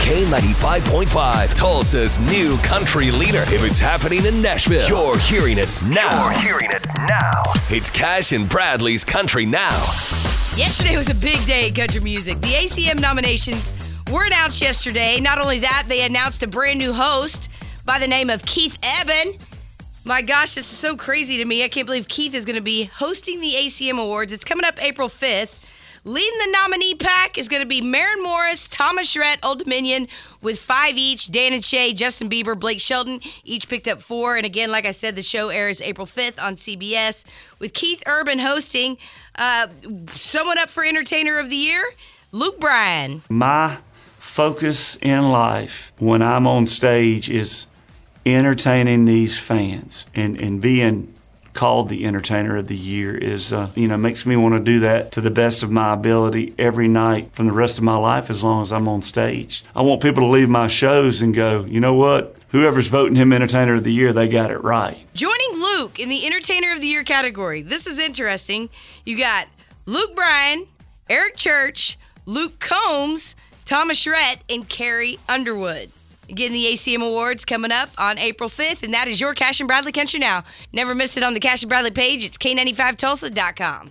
K95.5, Tulsa's new country leader. If it's happening in Nashville, you're hearing it now. You're hearing it now. It's Cash and Bradley's Country Now. Yesterday was a big day in country music. The ACM nominations were announced yesterday. Not only that, they announced a brand new host by the name of Keith Urban. My gosh, this is so crazy to me. I can't believe Keith is going to be hosting the ACM Awards. It's coming up April 5th. Leading the nominee pack is going to be Maren Morris, Thomas Rhett, Old Dominion with five each. Dan and Shay, Justin Bieber, Blake Shelton each picked up four. And again, like I said, the show airs April 5th on CBS with Keith Urban hosting. Uh, someone up for Entertainer of the Year, Luke Bryan. My focus in life when I'm on stage is entertaining these fans and, and being called the entertainer of the year is uh, you know makes me want to do that to the best of my ability every night from the rest of my life as long as I'm on stage. I want people to leave my shows and go, you know what? Whoever's voting him entertainer of the year, they got it right. Joining Luke in the Entertainer of the Year category. This is interesting. You got Luke Bryan, Eric Church, Luke Combs, Thomas Rhett, and Carrie Underwood. Again, the ACM Awards coming up on April 5th, and that is your Cash and Bradley Country Now. Never miss it on the Cash and Bradley page. It's K95Tulsa.com.